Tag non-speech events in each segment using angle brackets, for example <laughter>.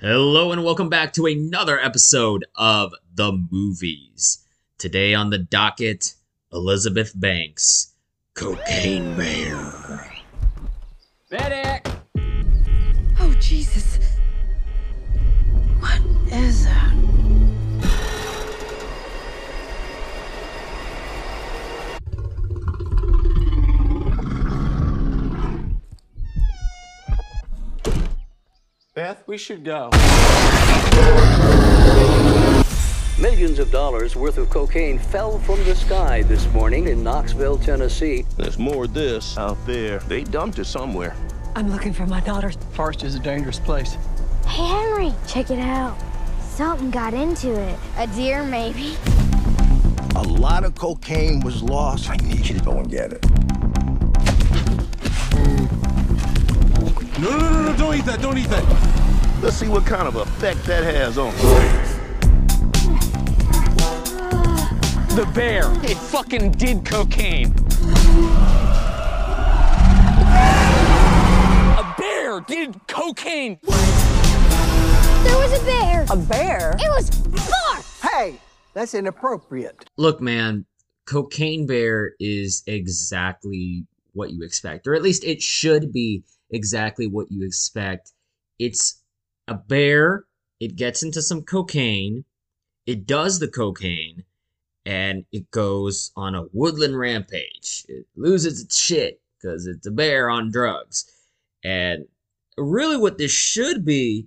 Hello and welcome back to another episode of The Movies. Today on the docket, Elizabeth Banks, Cocaine Bear. Medic! Oh, Jesus. What is that? Beth, we should go. Millions of dollars worth of cocaine fell from the sky this morning in Knoxville, Tennessee. There's more of this out there. They dumped it somewhere. I'm looking for my daughter. Forest is a dangerous place. Hey, Henry, check it out. Something got into it. A deer, maybe. A lot of cocaine was lost. I need you to go and get it. No, no, no, no, don't eat that, don't eat that. Let's see what kind of effect that has on them. The bear! It fucking did cocaine! A bear did cocaine! There was a bear. A bear? It was far. Hey, that's inappropriate. Look, man, Cocaine Bear is exactly what you expect, or at least it should be exactly what you expect. It's a bear, it gets into some cocaine, it does the cocaine, and it goes on a woodland rampage. It loses its shit because it's a bear on drugs. And really, what this should be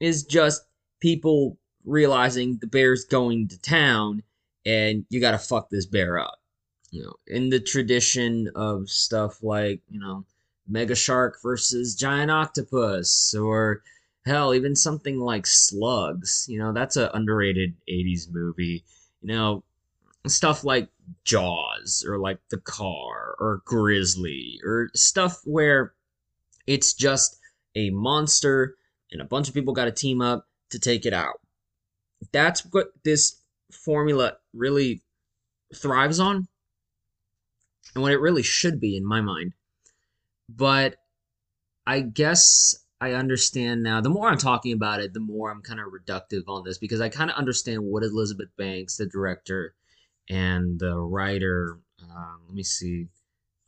is just people realizing the bear's going to town and you got to fuck this bear up. You know, in the tradition of stuff like, you know, Mega Shark versus Giant Octopus, or hell, even something like Slugs. You know, that's an underrated 80s movie. You know, stuff like Jaws, or like The Car, or Grizzly, or stuff where it's just a monster and a bunch of people got to team up to take it out. That's what this formula really thrives on, and what it really should be, in my mind but I guess I understand now. The more I'm talking about it, the more I'm kind of reductive on this because I kind of understand what Elizabeth Banks, the director, and the writer. Um, let me see.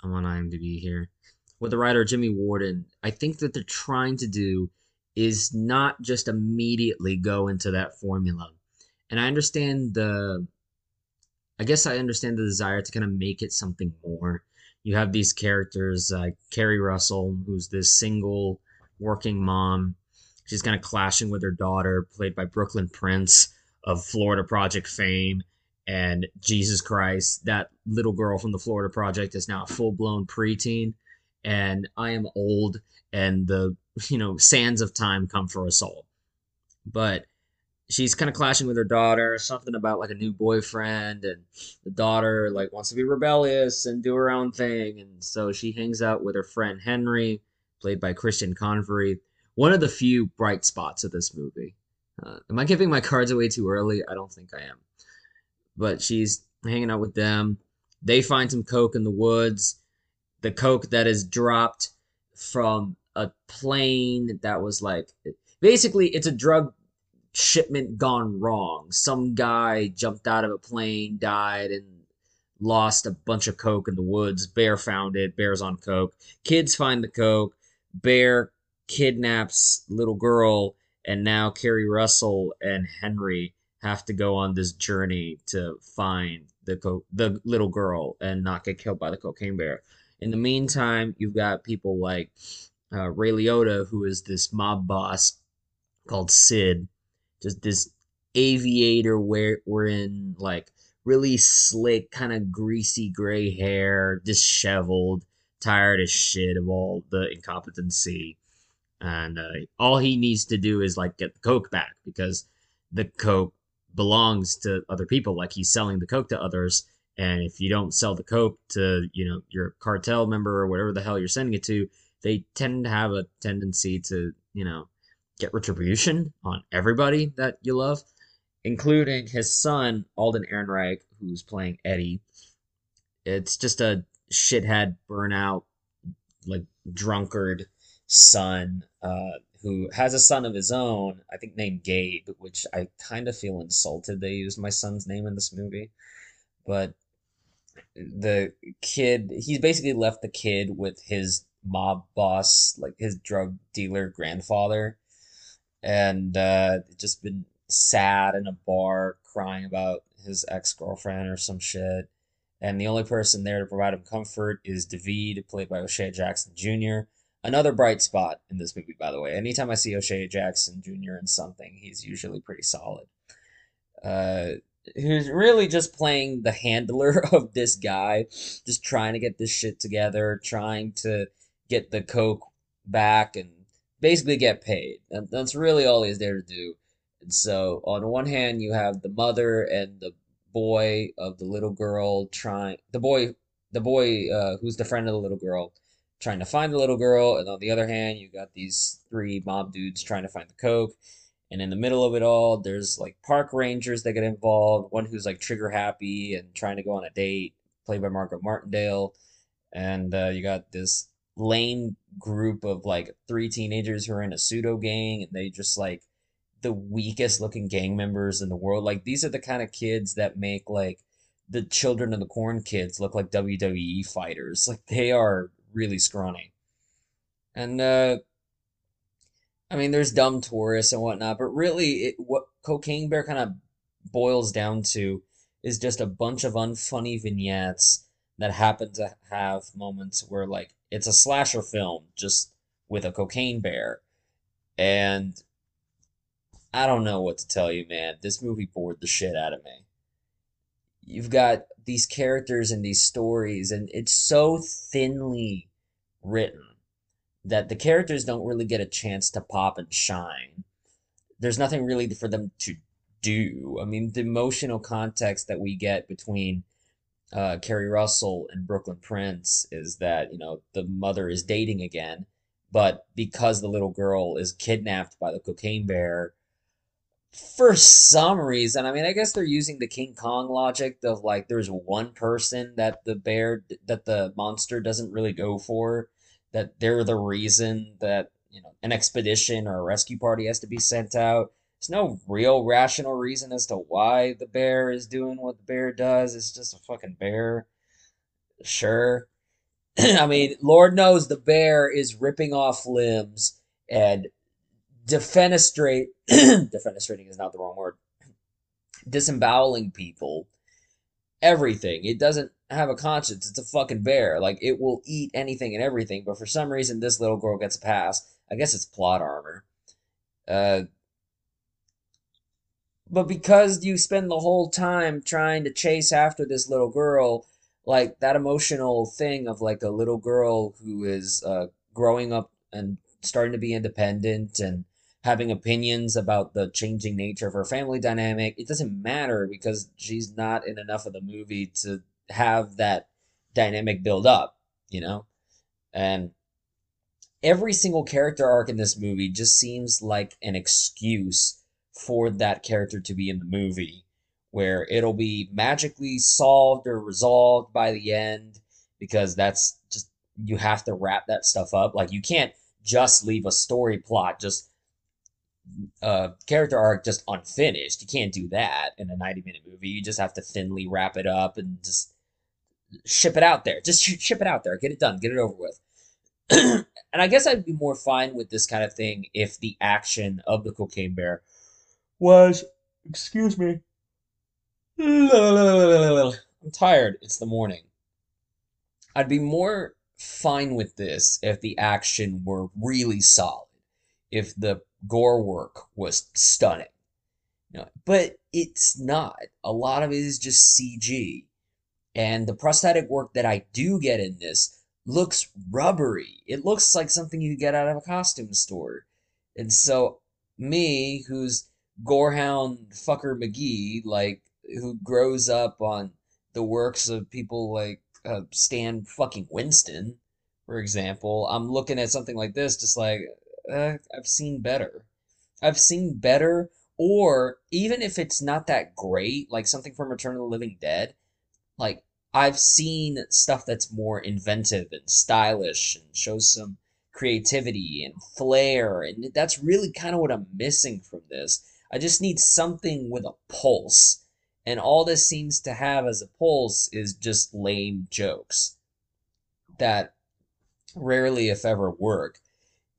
I'm on IMDb here. With the writer Jimmy Warden, I think that they're trying to do is not just immediately go into that formula. And I understand the. I guess I understand the desire to kind of make it something more you have these characters like Keri Russell, who's this single working mom. She's kind of clashing with her daughter, played by Brooklynn Prince of Florida Project fame. And Jesus Christ, that little girl from the Florida Project is now a full blown preteen. And I am old, and the you know sands of time come for us all. But she's kind of clashing with her daughter something about like a new boyfriend and the daughter like wants to be rebellious and do her own thing and so she hangs out with her friend henry played by christian convery one of the few bright spots of this movie. Uh, am i giving my cards away too early? I don't think i am. But she's hanging out with them. They find some coke in the woods. The coke that is dropped from a plane that was like basically it's a drug shipment gone wrong. Some guy jumped out of a plane, died, and lost a bunch of coke in the woods. Bear found it. Bear's on coke. Kids find the coke. Bear kidnaps little girl, and now Keri Russell and Henry have to go on this journey to find the co- the little girl and not get killed by the cocaine bear. In the meantime, you've got people like uh, Ray Liotta, who is this mob boss called Sid, just this aviator where we're in like really slick, kind of greasy gray hair, disheveled, tired as shit of all the incompetency. And uh, all he needs to do is like get the coke back because the coke belongs to other people. Like he's selling the coke to others. And if you don't sell the coke to, you know, your cartel member or whatever the hell you're sending it to, they tend to have a tendency to, you know, get retribution on everybody that you love, including his son, Alden Ehrenreich, who's playing Eddie. It's just a shithead, burnout, like drunkard son uh, who has a son of his own, I think named Gabe, which I kind of feel insulted they used my son's name in this movie. But the kid, he's basically left the kid with his mob boss, like his drug dealer grandfather, and uh, just been sad in a bar crying about his ex girlfriend or some shit. And the only person there to provide him comfort is David, played by O'Shea Jackson Jr. Another bright spot in this movie, by the way. Anytime I see O'Shea Jackson Jr. in something, he's usually pretty solid. Uh, who's really just playing the handler <laughs> of this guy, just trying to get this shit together, trying to get the coke back and basically get paid. And that's really all he's there to do. And so, on one hand, you have the mother and the boy of the little girl trying the boy the boy uh, who's the friend of the little girl trying to find the little girl, and on the other hand, you got these three mob dudes trying to find the coke. And in the middle of it all, there's like park rangers that get involved. One who's like trigger happy and trying to go on a date, played by Margaret Martindale. And uh, you got this lame group of like three teenagers who are in a pseudo gang, and they just like the weakest looking gang members in the world. Like these are the kind of kids that make like the children of the corn kids look like WWE fighters. Like they are really scrawny. And uh I mean there's dumb tourists and whatnot, but really it, what Cocaine Bear kind of boils down to is just a bunch of unfunny vignettes that happen to have moments where like it's a slasher film just with a cocaine bear. And I don't know what to tell you, man. This movie bored the shit out of me. You've got these characters and these stories, and it's so thinly written that the characters don't really get a chance to pop and shine. There's nothing really for them to do. I mean, the emotional context that we get between uh, Keri Russell and Brooklynn Prince is that, you know, the mother is dating again, but because the little girl is kidnapped by the cocaine bear, for some reason, I mean, I guess they're using the King Kong logic of like there's one person that the bear that the monster doesn't really go for, that they're the reason that you know an expedition or a rescue party has to be sent out. There's no real rational reason as to why the bear is doing what the bear does. It's just a fucking bear. Sure. <clears throat> I mean, Lord knows the bear is ripping off limbs and defenestrate <clears throat> defenestrating is not the wrong word <clears throat> disemboweling people everything it doesn't have a conscience it's a fucking bear like it will eat anything and everything but for some reason this little girl gets a pass i guess it's plot armor uh but because you spend the whole time trying to chase after this little girl like that emotional thing of like a little girl who is uh, growing up and starting to be independent and having opinions about the changing nature of her family dynamic. It doesn't matter because she's not in enough of the movie to have that dynamic build up, you know? And every single character arc in this movie just seems like an excuse for that character to be in the movie where it'll be magically solved or resolved by the end because that's just you have to wrap that stuff up like you can't just leave a story plot just uh, character arc just unfinished. You can't do that in a 90 minute movie. You just have to thinly wrap it up and just ship it out there. Just ship it out there. Get it done. Get it over with. <clears throat> and I guess I'd be more fine with this kind of thing if the action of the cocaine bear was, excuse me, I'm tired. It's the morning. I'd be more fine with this if the action were really solid. If the gore work was stunning. But it's not. A lot of it is just CG. And the prosthetic work that I do get in this looks rubbery. It looks like something you get out of a costume store. And so, me, who's Gorehound Fucker McGee, like, who grows up on the works of people like uh, Stan fucking Winston, for example, I'm looking at something like this, just like, uh, I've seen better. I've seen better, or even if it's not that great, like something from Return of the Living Dead, like I've seen stuff that's more inventive and stylish and shows some creativity and flair. And that's really kind of what I'm missing from this. I just need something with a pulse. And all this seems to have as a pulse is just lame jokes that rarely, if ever, work.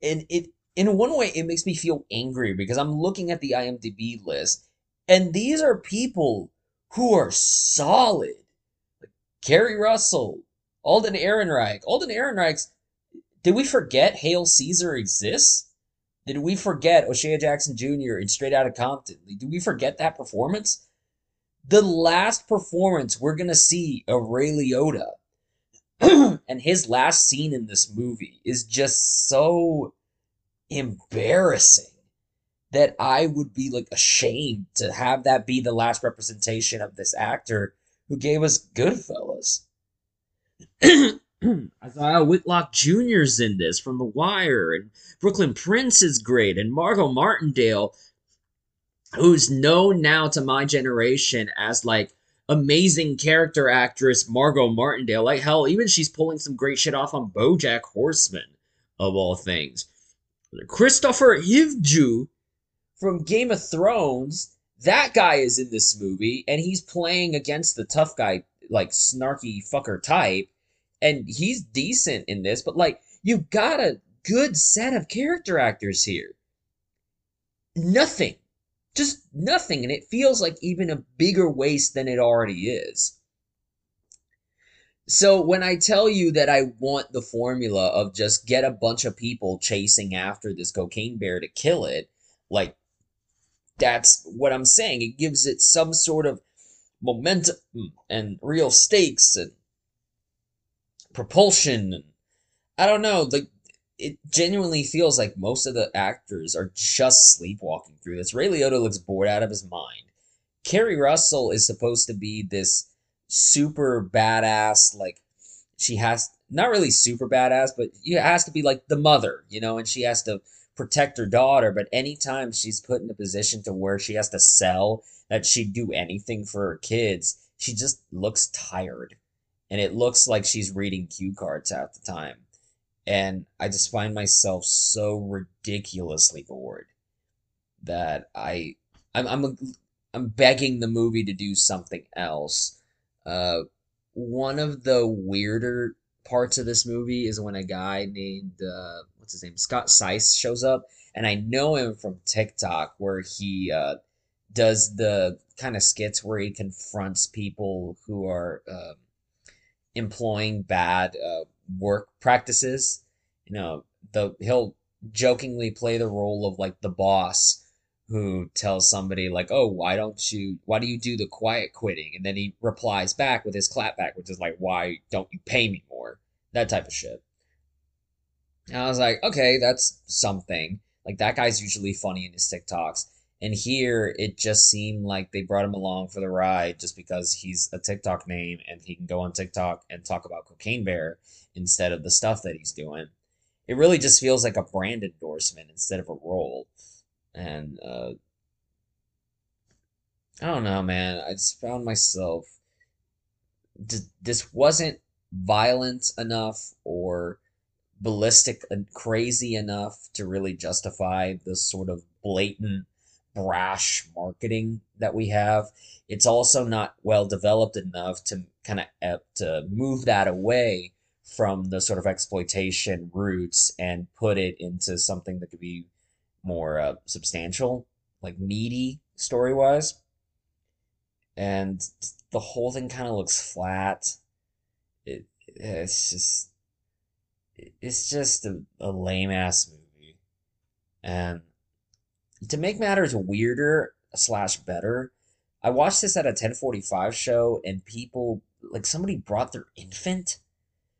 And it, in one way, it makes me feel angry because I'm looking at the IMDb list, and these are people who are solid. Like Keri Russell, Alden Ehrenreich. Alden Ehrenreich's. Did we forget Hail Caesar exists? Did we forget O'Shea Jackson Jr. in Straight Outta Compton? Did we forget that performance? The last performance we're gonna see of Ray Liotta <clears throat> and his last scene in this movie is just so embarrassing that I would be like ashamed to have that be the last representation of this actor who gave us Goodfellas. <clears throat> <clears throat> Isaiah Whitlock Jr.'s in this from The Wire, and Brooklynn Prince is great, and Margo Martindale, who's known now to my generation as like amazing character actress Margo Martindale. Like hell, even she's pulling some great shit off on BoJack Horseman, of all things. Kristofer Hivju from Game of Thrones. That guy is in this movie, and he's playing against the tough guy, like snarky fucker type, and he's decent in this. But like, you've got a good set of character actors here. Nothing just nothing and it feels like even a bigger waste than it already is so when i tell you that i want the formula of just get a bunch of people chasing after this cocaine bear to kill it like that's what i'm saying it gives it some sort of momentum and real stakes and propulsion i don't know like it genuinely feels like most of the actors are just sleepwalking through this. Ray Liotta looks bored out of his mind. Keri Russell is supposed to be this super badass, like she has not really super badass, but she has to be like the mother, you know, and she has to protect her daughter. But anytime she's put in a position to where she has to sell that she'd do anything for her kids, she just looks tired. And it looks like she's reading cue cards at the time and I just find myself so ridiculously bored that I I'm I'm I'm begging the movie to do something else. Uh, one of the weirder parts of this movie is when a guy named uh, what's his name Scott Seiss shows up, and I know him from TikTok where he uh, does the kind of skits where he confronts people who are uh, employing bad uh, work practices. You know, the he'll jokingly play the role of like the boss who tells somebody like, "Oh, why don't you? Why do you do the quiet quitting?" And then he replies back with his clapback, which is like, "Why don't you pay me more?" That type of shit. And I was like, okay, that's something. Like that guy's usually funny in his TikToks. And here it just seemed like they brought him along for the ride just because he's a TikTok name and he can go on TikTok and talk about Cocaine Bear instead of the stuff that he's doing. It really just feels like a brand endorsement instead of a role. And uh, I don't know, man. I just found myself. This wasn't violent enough or ballistic and crazy enough to really justify this sort of blatant brash marketing that we have. It's also not well developed enough to kind of to move that away from the sort of exploitation roots and put it into something that could be more uh, substantial, like meaty story wise. And the whole thing kind of looks flat. It it's just it's just a, a lame ass movie, and to make matters weirder slash better, I watched this at a 1045 show and people like somebody brought their infant.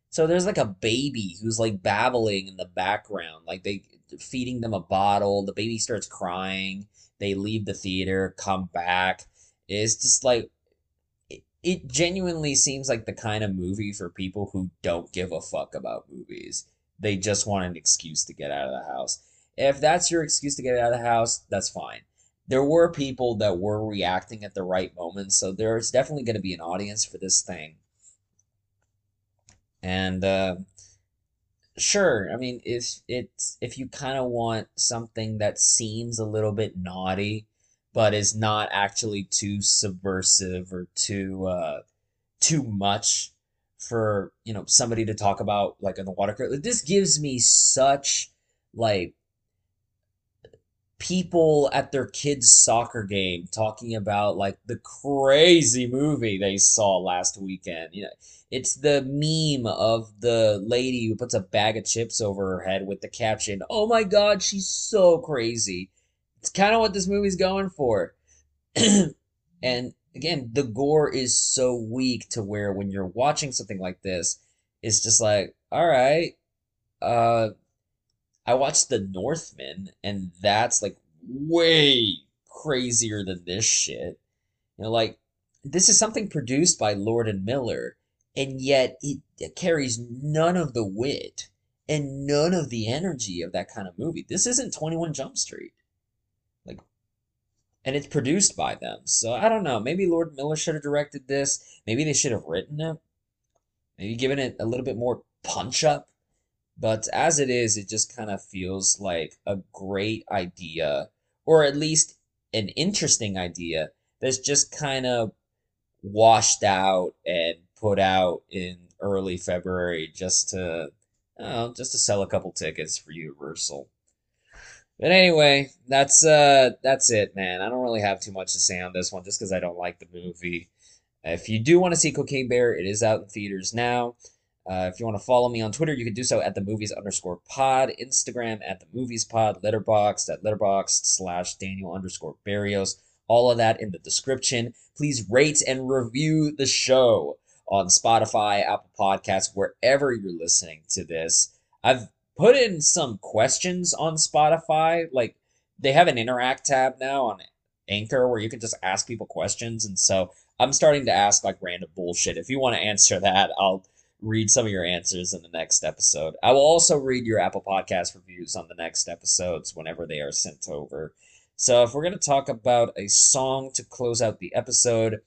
So there's like a baby who's like babbling in the background, like they feeding them a bottle. The baby starts crying. They leave the theater, come back. It's just like it, it genuinely seems like the kind of movie for people who don't give a fuck about movies. They just want an excuse to get out of the house. If that's your excuse to get out of the house, that's fine. There were people that were reacting at the right moment, so there's definitely going to be an audience for this thing. And uh, sure. I mean, if it's if you kind of want something that seems a little bit naughty, but is not actually too subversive or too uh, too much for you know somebody to talk about like in the water. This gives me such like people at their kids' soccer game talking about like the crazy movie they saw last weekend. You know, it's the meme of the lady who puts a bag of chips over her head with the caption, "Oh my god, she's so crazy." It's kind of what this movie's going for. <clears throat> and again, the gore is so weak to where when you're watching something like this, it's just like, all right, uh, I watched The Northman, and that's like way crazier than this shit. You know, like this is something produced by Lord and Miller, and yet it, it carries none of the wit and none of the energy of that kind of movie. This isn't Twenty One Jump Street like, and it's produced by them. So I don't know. Maybe Lord Miller should have directed this. Maybe they should have written it. Maybe given it a little bit more punch up. But as it is, it just kind of feels like a great idea, or at least an interesting idea that's just kind of washed out and put out in early February just to, know, just to sell a couple tickets for Universal. But anyway, that's uh that's it, man. I don't really have too much to say on this one just because I don't like the movie. If you do want to see Cocaine Bear, it is out in theaters now. Uh, if you want to follow me on Twitter, you can do so at the movies underscore pod, Instagram at the movies pod, Letterboxd at letterboxd slash Daniel underscore Barrios. All of that in the description. Please rate and review the show on Spotify, Apple Podcasts, wherever you're listening to this. I've put in some questions on Spotify. Like they have an interact tab now on Anchor where you can just ask people questions. And so I'm starting to ask like random bullshit. If you want to answer that, I'll read some of your answers in the next episode. I will also read your Apple Podcast reviews on the next episodes whenever they are sent over. So if we're going to talk about a song to close out the episode,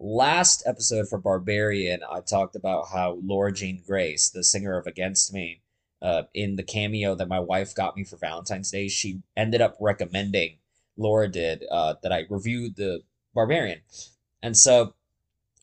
last episode for Barbarian, I talked about how Laura Jane Grace, the singer of Against Me, uh, in the cameo that my wife got me for Valentine's Day, she ended up recommending Laura did uh, that I reviewed the Barbarian, and so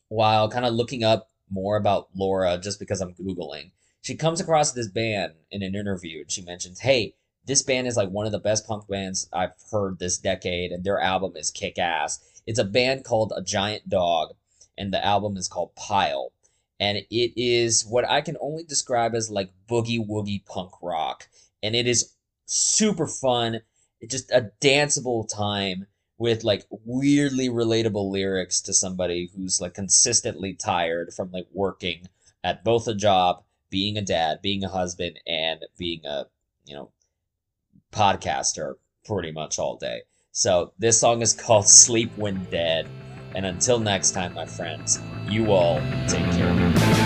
while kind of looking up more about Laura just because I'm googling, she comes across this band in an interview and she mentions, "Hey, this band is like one of the best punk bands I've heard this decade, and their album is kick ass. It's a band called A Giant Dog, and the album is called Pile." and it is what I can only describe as like boogie woogie punk rock, and it is super fun. It's just a danceable time with like weirdly relatable lyrics to somebody who's like consistently tired from like working at both a job, being a dad, being a husband, and being a you know podcaster pretty much all day. So this song is <laughs> called Sleep When Dead. And until next time, my friends, you all take care.